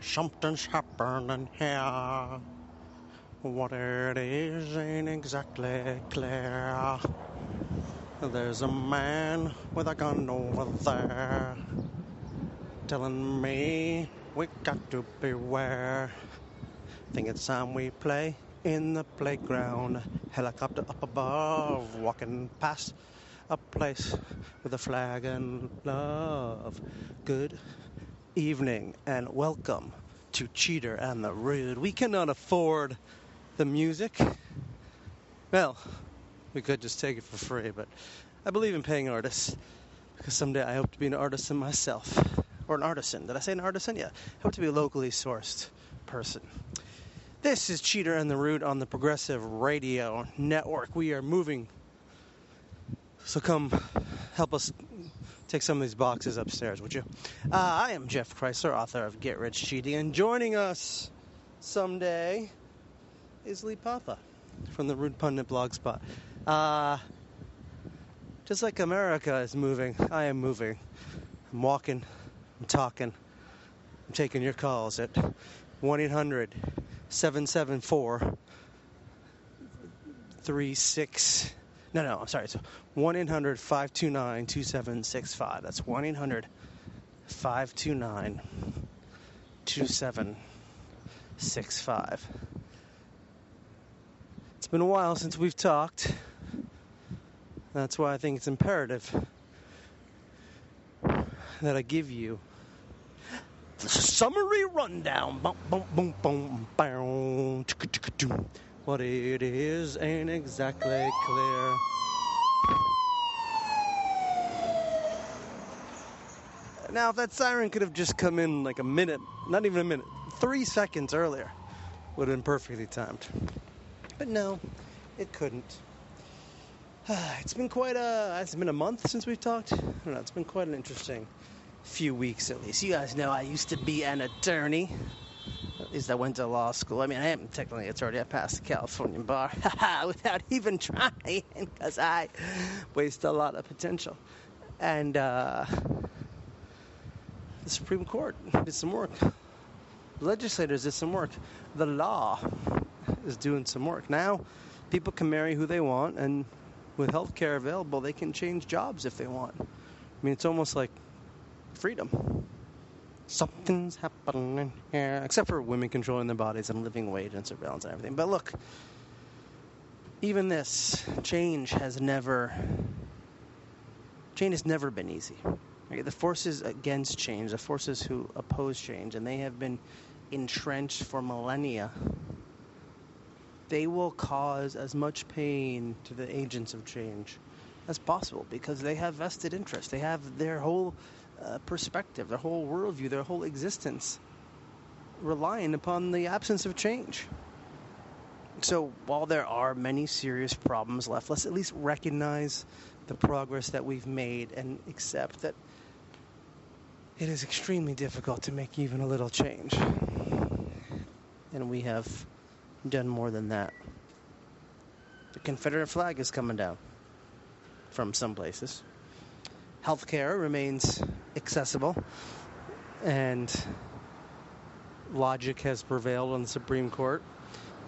Something's happening here. What it is ain't exactly clear. There's a man with a gun over there telling me we got to beware. Think it's time we play in the playground. Helicopter up above, walking past a place with a flag and love. Good evening and welcome to Cheater and the Rude. We cannot afford the music. Well, we could just take it for free, but I believe in paying artists because someday I hope to be an artisan myself. Or an artisan. Did I say an artisan? Yeah. I hope to be a locally sourced person. This is Cheater and the Rude on the Progressive Radio Network. We are moving. So come help us take some of these boxes upstairs, would you? Uh, I am Jeff Kreisler, author of Get Rich Cheating, and joining us someday is Lee Papa from the Rude Pundit Blogspot. Uh, just like America is moving, I am moving. I'm walking, I'm talking, I'm taking your calls at 1 800 774 36. No, no, I'm sorry. It's 1 800 529 2765. That's 1 800 529 2765. It's been a while since we've talked. That's why I think it's imperative that I give you summary rundown. Boom, boom, boom, boom, boom. What it is ain't exactly clear. Now, if that siren could have just come in like a minute, not even a minute, three seconds earlier, would have been perfectly timed. But no, it couldn't. It's been quite a. It's been a month since we've talked. I don't know. It's been quite an interesting few weeks at least. You guys know I used to be an attorney. At least I went to law school. I mean, I am technically an attorney. I passed the California bar without even trying because I waste a lot of potential. And uh, the Supreme Court did some work. Legislators did some work. The law is doing some work. Now, people can marry who they want, and with health care available, they can change jobs if they want. I mean, it's almost like freedom. Something's happening here, except for women controlling their bodies and living wage and surveillance and everything. But look, even this change has never change has never been easy. Okay, the forces against change, the forces who oppose change, and they have been entrenched for millennia. They will cause as much pain to the agents of change as possible because they have vested interest. They have their whole uh, perspective, their whole worldview, their whole existence relying upon the absence of change. So while there are many serious problems left, let's at least recognize the progress that we've made and accept that it is extremely difficult to make even a little change. And we have done more than that. The Confederate flag is coming down from some places. Healthcare remains accessible, and logic has prevailed on the Supreme Court.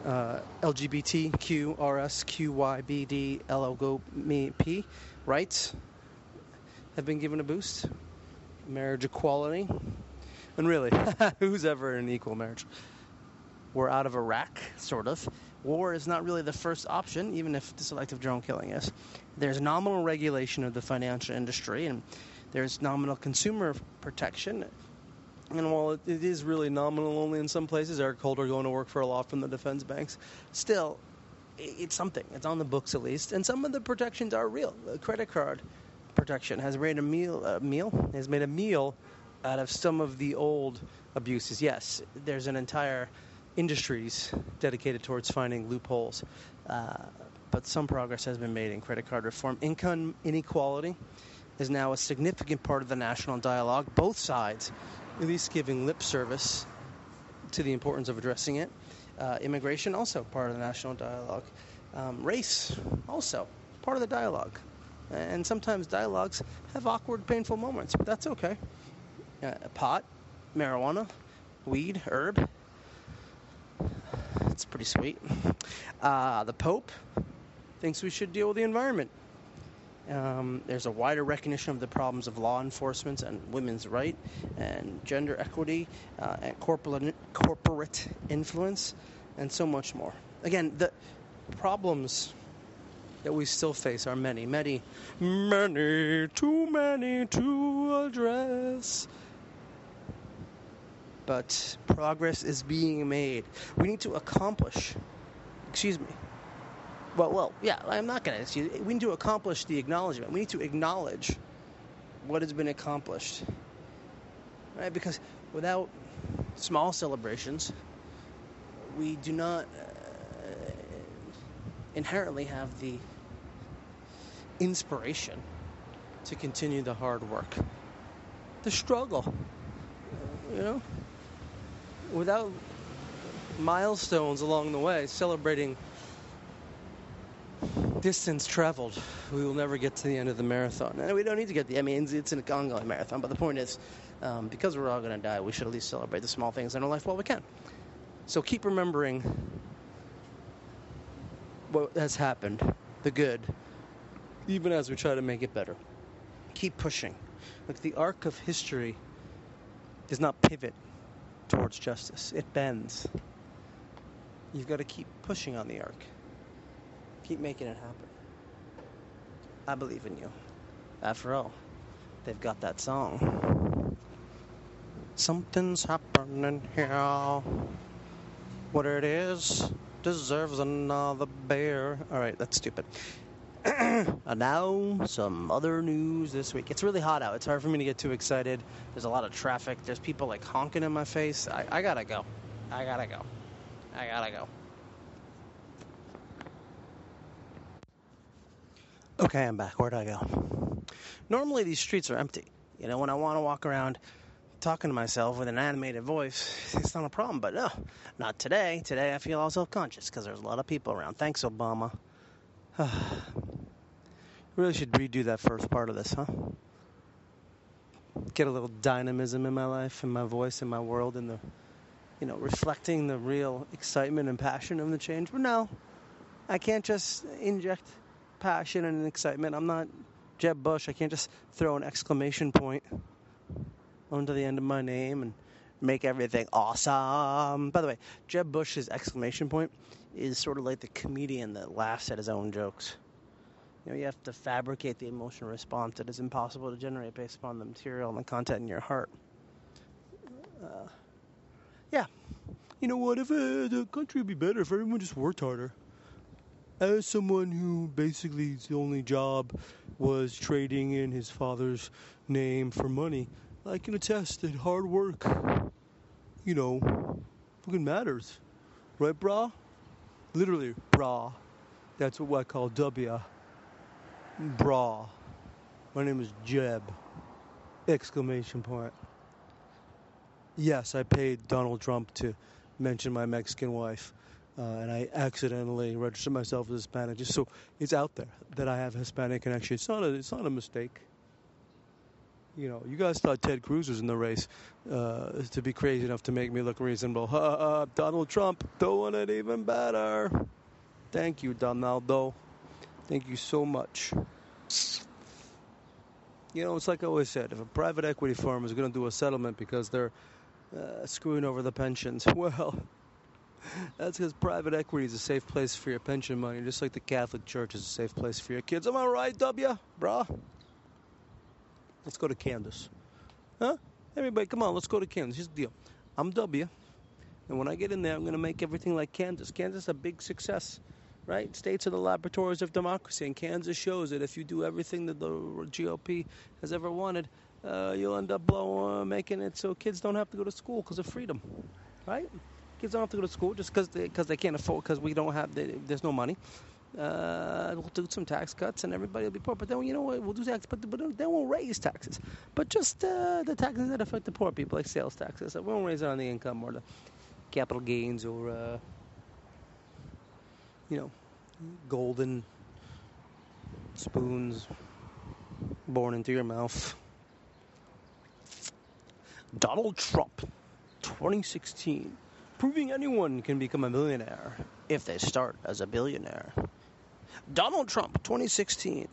Uh, LGBTQ, rights have been given a boost. Marriage equality. And really, who's ever in an equal marriage? We're out of Iraq, sort of. War is not really the first option, even if the selective drone killing is. There's nominal regulation of the financial industry, and there's nominal consumer protection. And while it, it is really nominal only in some places, Eric Holder going to work for a law from the defense banks, still, it's something. It's on the books at least, and some of the protections are real. The credit card protection has made a meal, a meal has made a meal out of some of the old abuses. Yes, there's an entire industries dedicated towards finding loopholes. Uh, but some progress has been made in credit card reform. Income inequality is now a significant part of the national dialogue. Both sides, at least giving lip service to the importance of addressing it. Uh, immigration, also part of the national dialogue. Um, race, also, part of the dialogue. And sometimes dialogues have awkward, painful moments, but that's okay. Uh, pot, marijuana, weed, herb. It's pretty sweet. Uh, the Pope thinks we should deal with the environment. Um, there's a wider recognition of the problems of law enforcement and women's right and gender equity uh, and corporate, corporate influence and so much more. Again, the problems that we still face are many, many, many, too many to address. But progress is being made. We need to accomplish, excuse me. Well, well, yeah, I'm not going to. We need to accomplish the acknowledgement. We need to acknowledge what has been accomplished. Right? Because without small celebrations, we do not uh, inherently have the inspiration to continue the hard work, the struggle. You know, without milestones along the way, celebrating distance traveled, we will never get to the end of the marathon. And we don't need to get the. I mean, it's an ongoing marathon, but the point is, um, because we're all going to die, we should at least celebrate the small things in our life while we can. So keep remembering what has happened, the good, even as we try to make it better. Keep pushing. Like the arc of history does not pivot towards justice, it bends. You've got to keep pushing on the arc. Keep making it happen. I believe in you. After all, they've got that song. Something's happening here. What it is deserves another bear. All right, that's stupid. and now some other news this week. It's really hot out. It's hard for me to get too excited. There's a lot of traffic. There's people like honking in my face. I, I gotta go. I gotta go. I gotta go. Okay, I'm back. Where'd I go? Normally these streets are empty. You know, when I want to walk around talking to myself with an animated voice, it's not a problem. But no, not today. Today I feel all self conscious because there's a lot of people around. Thanks, Obama. really should redo that first part of this, huh? Get a little dynamism in my life, in my voice, in my world, in the, you know, reflecting the real excitement and passion of the change. But no, I can't just inject passion and excitement. I'm not Jeb Bush. I can't just throw an exclamation point onto the end of my name and make everything awesome. By the way, Jeb Bush's exclamation point is sort of like the comedian that laughs at his own jokes. You know, you have to fabricate the emotional response that is impossible to generate based upon the material and the content in your heart. Uh, yeah. You know what? If uh, the country would be better if everyone just worked harder. As someone who basically his only job was trading in his father's name for money, I can attest that hard work, you know, fucking matters. Right, brah? Literally, brah. That's what I call W. Brah. My name is Jeb. Exclamation point. Yes, I paid Donald Trump to mention my Mexican wife. Uh, and I accidentally registered myself as Hispanic, just so it's out there that I have Hispanic connection. It's not a, it's not a mistake you know, you guys thought Ted Cruz was in the race uh, to be crazy enough to make me look reasonable. Donald Trump doing it even better. Thank you, Donaldo. Thank you so much. You know, it's like I always said if a private equity firm is going to do a settlement because they're uh, screwing over the pensions, well, that's because private equity is a safe place for your pension money, just like the Catholic Church is a safe place for your kids. Am I right, W, brah? Let's go to Kansas. Huh? Everybody, come on, let's go to Kansas. Here's the deal. I'm W. And when I get in there, I'm going to make everything like Kansas. Kansas is a big success, right? States are the laboratories of democracy, and Kansas shows that if you do everything that the GOP has ever wanted, uh, you'll end up blow, uh, making it so kids don't have to go to school because of freedom, right? Kids don't have to go to school just because they, cause they can't afford, because we don't have, the, there's no money. Uh, we'll do some tax cuts and everybody will be poor. But then, you know what? We'll do tax, but, but then we'll raise taxes. But just uh, the taxes that affect the poor people, like sales taxes. we won't raise it on the income or the capital gains or, uh, you know, golden spoons born into your mouth. Donald Trump, 2016, proving anyone can become a millionaire if they start as a billionaire. Donald Trump, 2016,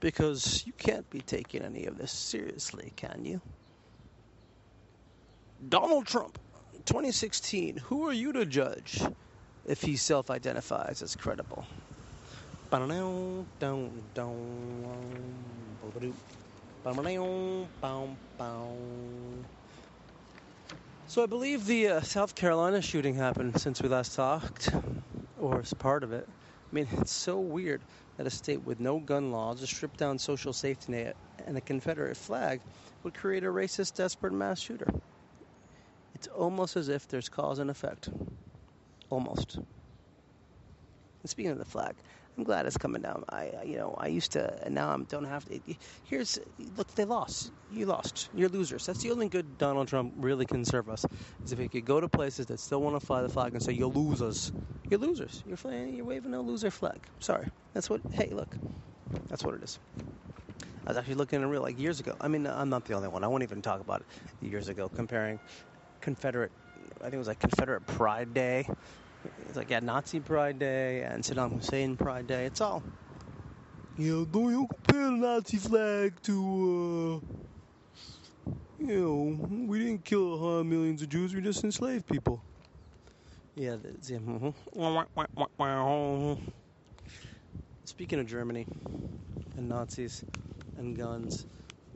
because you can't be taking any of this seriously, can you? Donald Trump, 2016, who are you to judge if he self identifies as credible? So I believe the uh, South Carolina shooting happened since we last talked, or as part of it. I mean, it's so weird that a state with no gun laws, a stripped down social safety net, and a Confederate flag would create a racist, desperate mass shooter. It's almost as if there's cause and effect. Almost. And speaking of the flag, I'm glad it's coming down. I, you know, I used to, and now I don't have to. Here's, look, they lost. You lost. You're losers. That's the only good Donald Trump really can serve us. Is if he could go to places that still want to fly the flag and say, "You're losers. You're losers. You're flying. You're waving a loser flag." Sorry. That's what. Hey, look. That's what it is. I was actually looking at real like years ago. I mean, I'm not the only one. I won't even talk about it. Years ago, comparing Confederate. I think it was like Confederate Pride Day it's like yeah, Nazi Pride Day and Saddam Hussein Pride Day. It's all you know. Don't you compare the Nazi flag to uh, you know we didn't kill uh, millions of Jews. We just enslaved people. Yeah, that's, yeah. Mm-hmm. Speaking of Germany and Nazis and guns,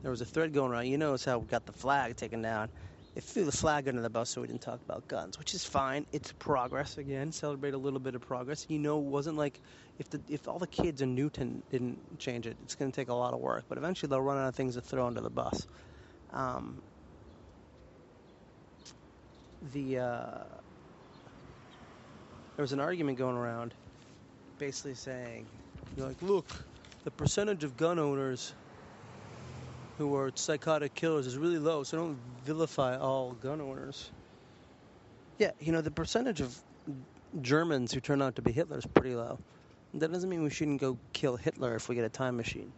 there was a thread going around. You notice how we got the flag taken down they threw the flag under the bus so we didn't talk about guns, which is fine. It's progress again. Celebrate a little bit of progress. You know, it wasn't like if the if all the kids in Newtown didn't change it, it's going to take a lot of work. But eventually, they'll run out of things to throw under the bus. Um, the uh, there was an argument going around, basically saying, you know, like, look, the percentage of gun owners who are psychotic killers is really low, so don't vilify all gun owners. Yeah, you know, the percentage of Germans who turn out to be Hitler is pretty low. That doesn't mean we shouldn't go kill Hitler if we get a time machine.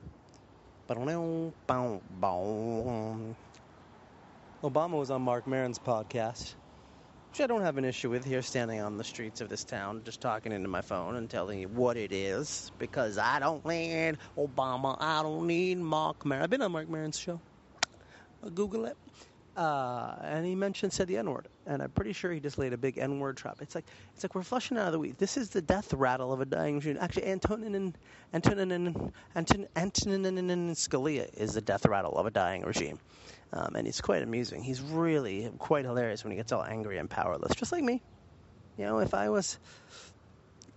Obama was on Marc Maron's podcast which I don't have an issue with here standing on the streets of this town, just talking into my phone and telling you what it is, because I don't need Obama, I don't need Marc Maron. I've been on Marc Maron's show. I'll Google it. Uh, and he mentioned said the N word, and I'm pretty sure he just laid a big N word trap. It's like it's like we're flushing out of the weed. This is the death rattle of a dying machine. Actually, Antonin Antonin Antonin Antonin Scalia is the death rattle of a dying regime. Um, and he's quite amusing. He's really quite hilarious when he gets all angry and powerless, just like me. You know, if I was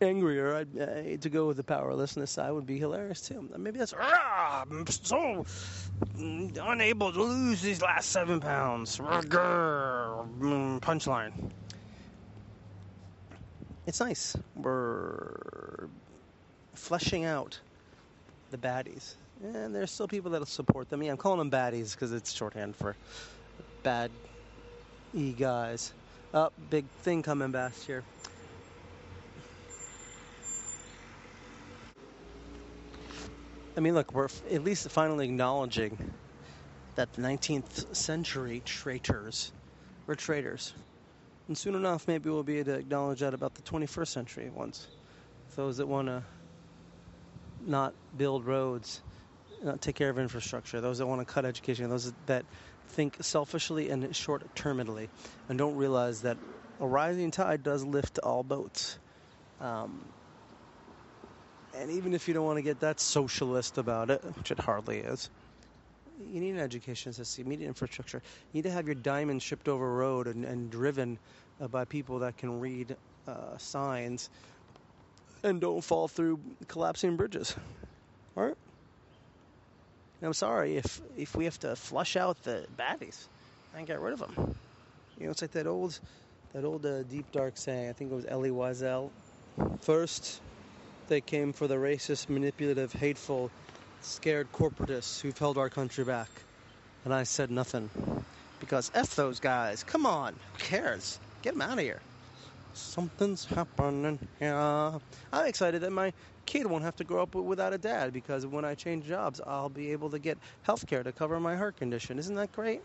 angrier I'd, uh, to go with the powerlessness, I would be hilarious too. Maybe that's ah, I'm so unable to lose these last seven pounds. Punchline. It's nice. We're fleshing out the baddies and there's still people that'll support them. Yeah, I'm calling them baddies because it's shorthand for bad e guys. Up, oh, big thing coming back here. I mean, look, we're at least finally acknowledging that the 19th century traitors were traitors. And soon enough, maybe we'll be able to acknowledge that about the 21st century ones. Those that want to not build roads uh, take care of infrastructure, those that want to cut education, those that think selfishly and short termedly, and don't realize that a rising tide does lift all boats. Um, and even if you don't want to get that socialist about it, which it hardly is, you need an education system, you need infrastructure. You need to have your diamonds shipped over a road and, and driven uh, by people that can read uh, signs and don't fall through collapsing bridges. All right? And I'm sorry if if we have to flush out the baddies and get rid of them. You know, it's like that old that old uh, deep dark saying. I think it was Elie Wiesel. First, they came for the racist, manipulative, hateful, scared corporatists who've held our country back, and I said nothing because f those guys. Come on, who cares? Get them out of here. Something's happening here. I'm excited that my kid won't have to grow up without a dad because when I change jobs, I'll be able to get health care to cover my heart condition. Isn't that great?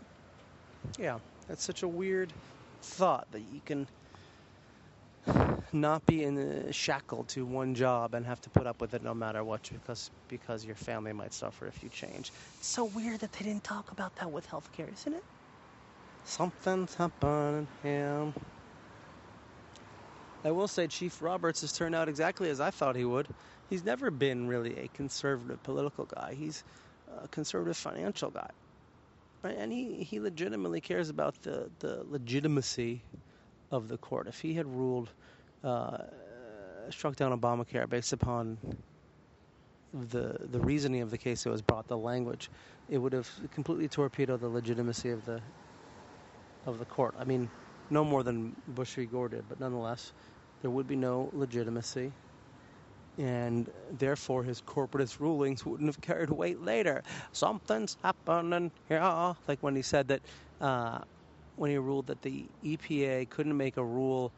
Yeah, that's such a weird thought that you can not be in shackled to one job and have to put up with it no matter what because because your family might suffer if you change. It's so weird that they didn't talk about that with healthcare, isn't it? Something's happening here. I will say Chief Roberts has turned out exactly as I thought he would. He's never been really a conservative political guy. He's a conservative financial guy. Right? And he, he legitimately cares about the, the legitimacy of the court. If he had ruled, uh, struck down Obamacare based upon the the reasoning of the case that was brought, the language, it would have completely torpedoed the legitimacy of the of the court. I mean, no more than Bush v. Gore did, but nonetheless, there would be no legitimacy, and therefore his corporatist rulings wouldn't have carried weight later. Something's happening here, like when he said that. Uh, when he ruled that the EPA couldn't make a rule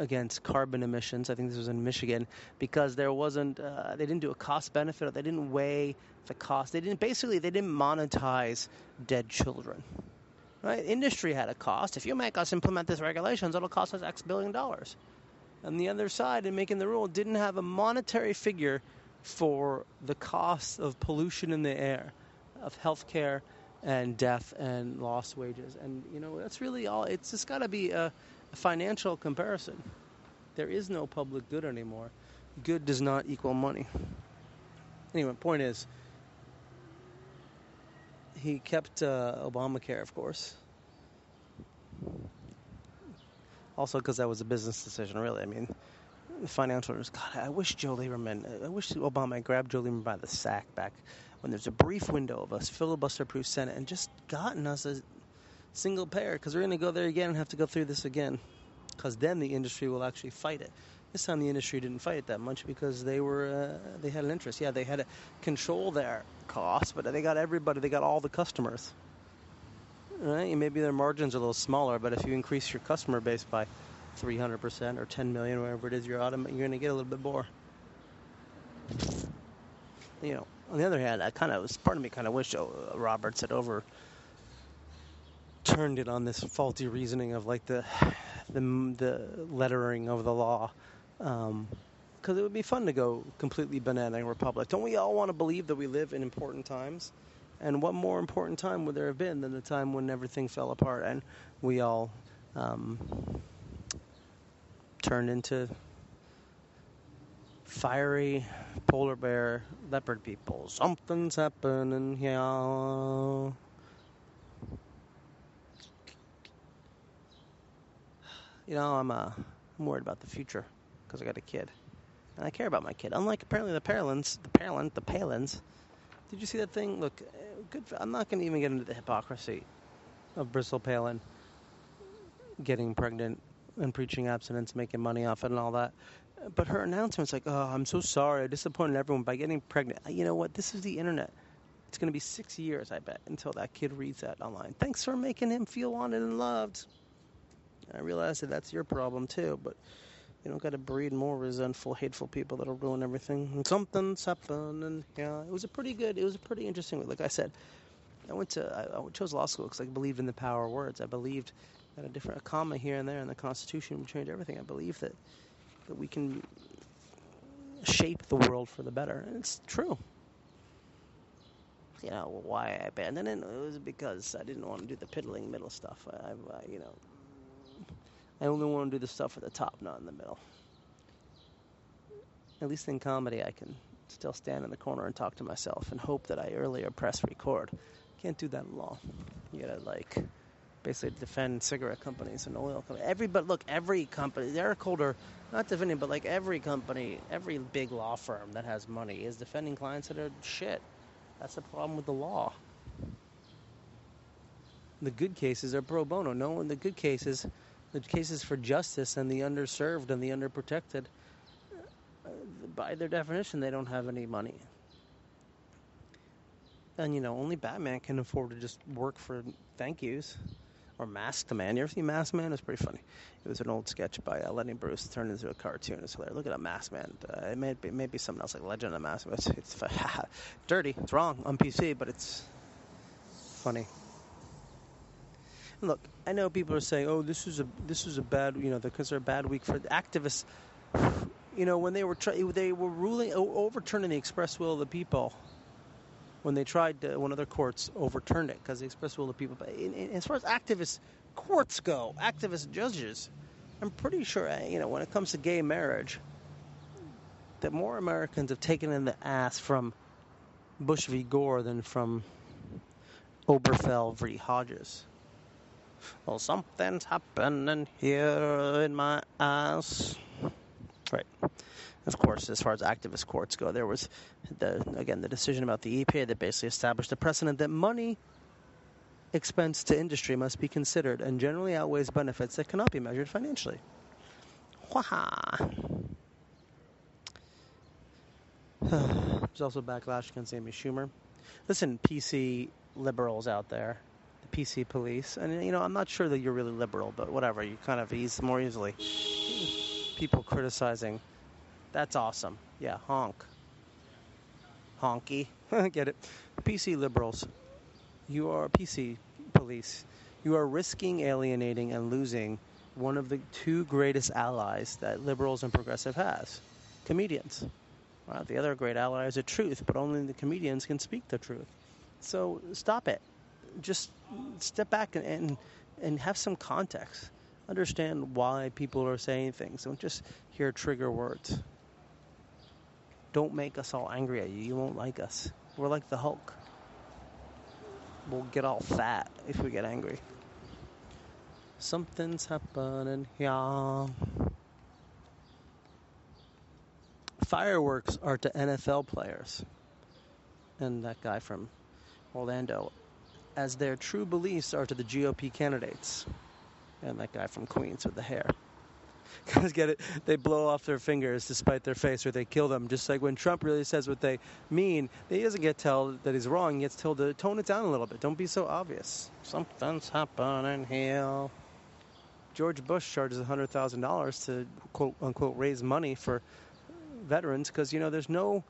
against carbon emissions. I think this was in Michigan because there wasn't. Uh, they didn't do a cost benefit. They didn't weigh the cost. They didn't basically. They didn't monetize dead children. Right? Industry had a cost. If you make us implement these regulations, it'll cost us X billion dollars. And the other side, in making the rule, didn't have a monetary figure for the cost of pollution in the air, of health care and death and lost wages. And, you know, that's really all. It's just got to be a financial comparison. There is no public good anymore. Good does not equal money. Anyway, point is, he kept uh, Obamacare, of course. Also, because that was a business decision, really. I mean, the financial. God, I wish Joe Lieberman, I wish Obama had grabbed Joe Lieberman by the sack back when there's a brief window of us filibuster-proof Senate and just gotten us a single payer because we're going to go there again and have to go through this again because then the industry will actually fight it. This time the industry didn't fight it that much because they were uh, they had an interest. Yeah, they had to control their costs, but they got everybody. They got all the customers. Right? Maybe their margins are a little smaller, but if you increase your customer base by 300% or 10 million, whatever it is, you're, autom- you're going to get a little bit more. You know, on the other hand, I kind of part of me kind of wish uh, Roberts had over turned it on this faulty reasoning of like the the, the lettering of the law. Um, because it would be fun to go completely banana republic. Don't we all want to believe that we live in important times? And what more important time would there have been than the time when everything fell apart and we all um, turned into fiery polar bear leopard people. Something's happening here. You know, I'm, uh, I'm worried about the future because I got a kid. And I care about my kid. Unlike apparently the Palins, the Palin, the Palins. Did you see that thing? Look, good. For, I'm not going to even get into the hypocrisy of Bristol Palin getting pregnant and preaching abstinence, making money off it, and all that but her announcement's like, "Oh, I'm so sorry. I disappointed everyone by getting pregnant." You know what? This is the internet. It's going to be six years, I bet, until that kid reads that online. Thanks for making him feel wanted and loved. I realize that that's your problem too, but you don't got to breed more resentful, hateful people that'll ruin everything. And something's happening. Yeah, it was a pretty good. It was a pretty interesting. Like I said, I went to I, I chose law school because I believed in the power of words. I believed that a different a comma here and there in the Constitution would change everything. I believe that that we can shape the world for the better. And it's true. You know, why I abandoned it? It was because I didn't want to do the piddling middle stuff. I, I you know, I only want to do the stuff at the top, not in the middle. At least in comedy, I can still stand in the corner and talk to myself and hope that I earlier press record. Can't do that in law. You gotta like basically defend cigarette companies and oil companies. Every but look, every company, Eric Holder, not defending, but like every company, every big law firm that has money is defending clients that are shit. That's the problem with the law. The good cases are pro bono. No, in the good cases, the cases for justice and the underserved and the underprotected, uh, by their definition, they don't have any money. And you know, only Batman can afford to just work for thank yous or Masked Man. You ever see Masked Man? It's pretty funny. It was an old sketch by uh, Lenny Bruce turned into a cartoon. It's hilarious. Look at a Masked Man. Uh, it may be, may be something else like Legend of Masked Man. It's, it's dirty. It's wrong on PC, but it's funny. Look, I know people are saying, "Oh, this is a this is a bad you know because they're a bad week for activists." You know, when they were try- they were ruling overturning the express will of the people when they tried to, when other courts overturned it because the express will of the people. But in, in, as far as activist courts go, activist judges, I'm pretty sure uh, you know when it comes to gay marriage, that more Americans have taken in the ass from Bush v. Gore than from Obergefell v. Hodges. Well, something's happening here in my ass. Right. Of course, as far as activist courts go, there was the again the decision about the EPA that basically established a precedent that money expense to industry must be considered and generally outweighs benefits that cannot be measured financially. Waha. There's also backlash against Amy Schumer. Listen, PC liberals out there, the PC police, and you know, I'm not sure that you're really liberal, but whatever, you kind of ease more easily. People criticizing that's awesome. Yeah, honk. Honky. Get it? PC liberals. You are PC police. You are risking alienating and losing one of the two greatest allies that liberals and progressive has comedians. Well, the other great ally is the truth, but only the comedians can speak the truth. So stop it. Just step back and, and, and have some context. Understand why people are saying things. Don't just hear trigger words. Don't make us all angry at you. You won't like us. We're like the Hulk. We'll get all fat if we get angry. Something's happening here. Fireworks are to NFL players, and that guy from Orlando, as their true beliefs are to the GOP candidates, and that guy from Queens with the hair. Because get it, they blow off their fingers despite their face, or they kill them. Just like when Trump really says what they mean, he doesn't get told that he's wrong. He gets told to tone it down a little bit. Don't be so obvious. Something's happening here. George Bush charges hundred thousand dollars to quote unquote raise money for veterans because you know there's no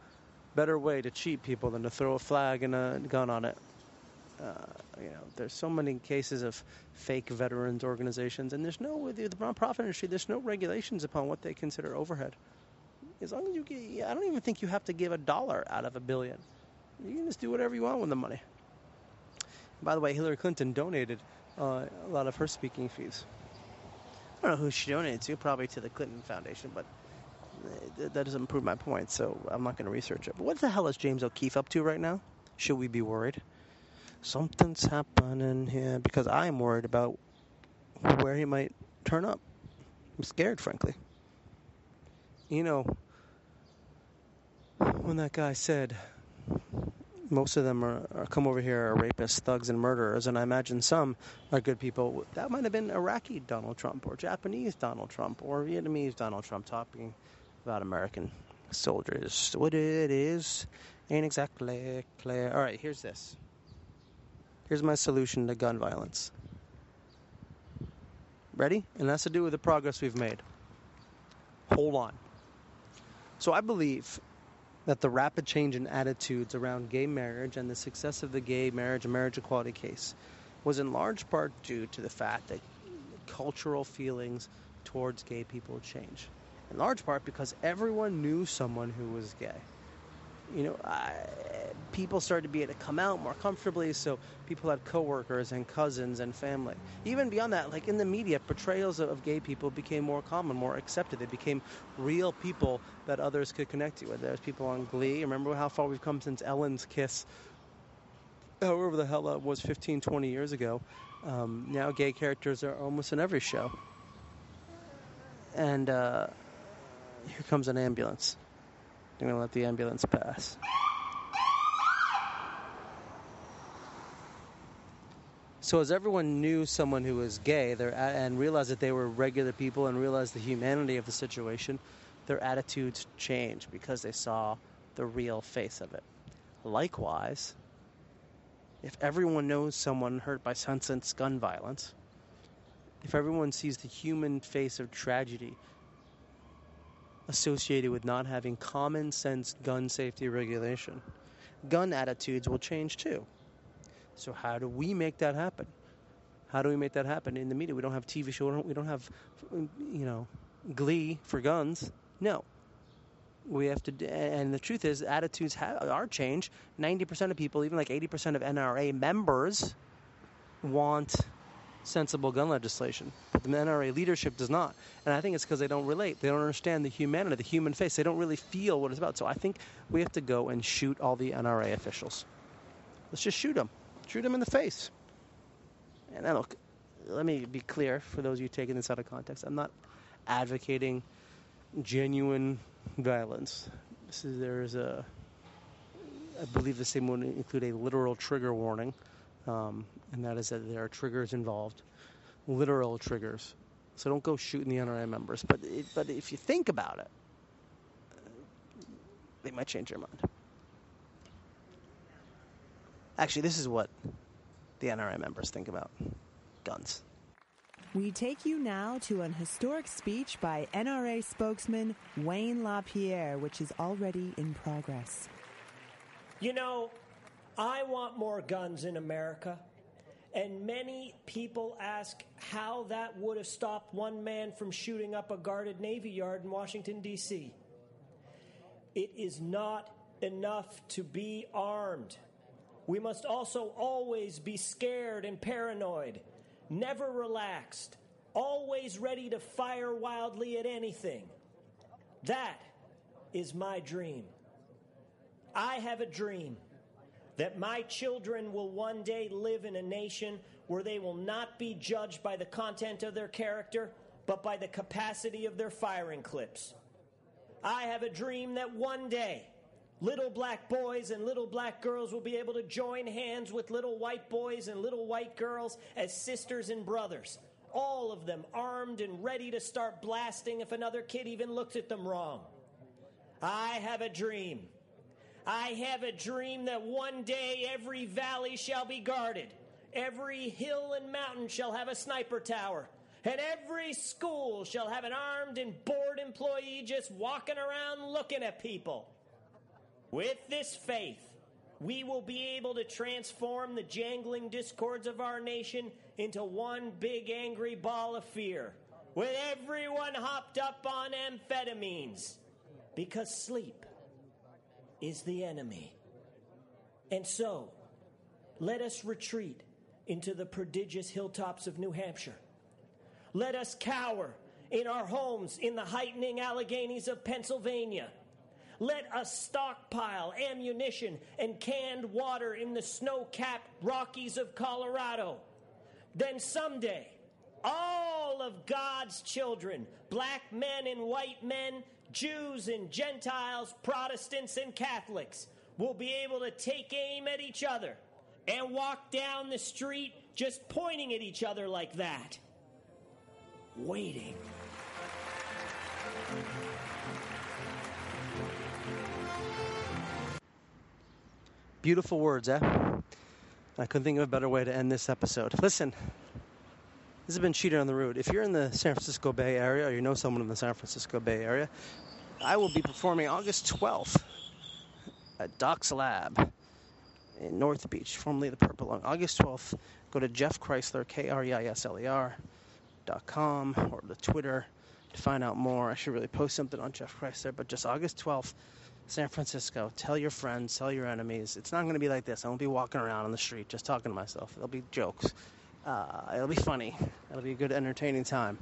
better way to cheat people than to throw a flag and a gun on it. Uh, you know, there's so many cases of fake veterans organizations, and there's no with the nonprofit industry. There's no regulations upon what they consider overhead. As long as you get, I don't even think you have to give a dollar out of a billion. You can just do whatever you want with the money. By the way, Hillary Clinton donated uh, a lot of her speaking fees. I don't know who she donated to, probably to the Clinton Foundation, but that doesn't prove my point, so I'm not going to research it. But what the hell is James O'Keefe up to right now? Should we be worried? Something's happening here because I'm worried about where he might turn up. I'm scared, frankly. You know, when that guy said most of them are, are, come over here are rapists, thugs, and murderers, and I imagine some are good people. That might have been Iraqi Donald Trump, or Japanese Donald Trump, or Vietnamese Donald Trump talking about American soldiers. What it is ain't exactly clear. All right, here's this. Here's my solution to gun violence. Ready? And that's to do with the progress we've made. Hold on. So I believe that the rapid change in attitudes around gay marriage and the success of the gay marriage and marriage equality case was in large part due to the fact that cultural feelings towards gay people changed. In large part because everyone knew someone who was gay you know, I, people started to be able to come out more comfortably. So people had coworkers and cousins and family. Even beyond that, like in the media, portrayals of, of gay people became more common, more accepted. They became real people that others could connect to. Whether there's people on Glee. Remember how far we've come since Ellen's Kiss. However the hell that was 15, 20 years ago. Um, now gay characters are almost in every show. And uh, here comes an ambulance. I'm going to let the ambulance pass. So as everyone knew someone who was gay and realized that they were regular people and realized the humanity of the situation, their attitudes changed because they saw the real face of it. Likewise, if everyone knows someone hurt by senseless gun violence, if everyone sees the human face of tragedy associated with not having common sense gun safety regulation, gun attitudes will change too. So, how do we make that happen? How do we make that happen in the media? We don't have TV show. We don't, have, you know, Glee for guns. No. We have to, and the truth is, attitudes are changed. Ninety percent of people, even like eighty percent of NRA members, want sensible gun legislation, but the NRA leadership does not. And I think it's because they don't relate. They don't understand the humanity, the human face. They don't really feel what it's about. So I think we have to go and shoot all the NRA officials. Let's just shoot them. Shoot them in the face. And then look, let me be clear for those of you taking this out of context. I'm not advocating genuine violence. This is, there is a, I believe the same would include a literal trigger warning, um, and that is that there are triggers involved, literal triggers. So don't go shooting the NRA members. But it, but if you think about it, they might change their mind. Actually, this is what the NRA members think about guns. We take you now to an historic speech by NRA spokesman Wayne LaPierre, which is already in progress. You know, I want more guns in America, and many people ask how that would have stopped one man from shooting up a guarded Navy yard in Washington, D.C. It is not enough to be armed. We must also always be scared and paranoid never relaxed, always ready to fire wildly at anything. That is my dream. I have a dream that my children will one day live in a nation where they will not be judged by the content of their character, but by the capacity of their firing clips. I have a dream that one day Little black boys and little black girls will be able to join hands with little white boys and little white girls as sisters and brothers. All of them armed and ready to start blasting if another kid even looks at them wrong. I have a dream. I have a dream that one day every valley shall be guarded, every hill and mountain shall have a sniper tower, and every school shall have an armed and bored employee just walking around looking at people. With this faith, we will be able to transform the jangling discords of our nation into one big angry ball of fear, with everyone hopped up on amphetamines, because sleep is the enemy. And so, let us retreat into the prodigious hilltops of New Hampshire. Let us cower in our homes in the heightening Alleghenies of Pennsylvania let us stockpile ammunition and canned water in the snow capped Rockies of Colorado. Then someday, all of God's children, black men and white men, Jews and Gentiles, Protestants and Catholics, will be able to take aim at each other and walk down the street just pointing at each other like that, waiting. Beautiful words, eh? I couldn't think of a better way to end this episode. Listen, this has been Cheater on the Road. If you're in the San Francisco Bay Area or you know someone in the San Francisco Bay Area, I will be performing August 12th at Doc's Lab in North Beach, formerly the Purple Lung. August 12th, go to Jeff Kreisler, K R E I S L E R, dot com, or the Twitter to find out more. I should really post something on Jeff Kreisler, but just August 12th. San Francisco. Tell your friends, tell your enemies. It's not going to be like this. I won't be walking around on the street just talking to myself. There'll be jokes. Uh, it'll be funny. It'll be a good, entertaining time.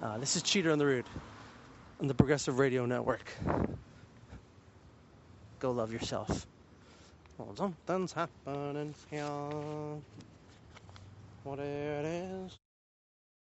Uh, this is Cheater on the Road on the Progressive Radio Network. Go love yourself. Well, something's happening here. What it is.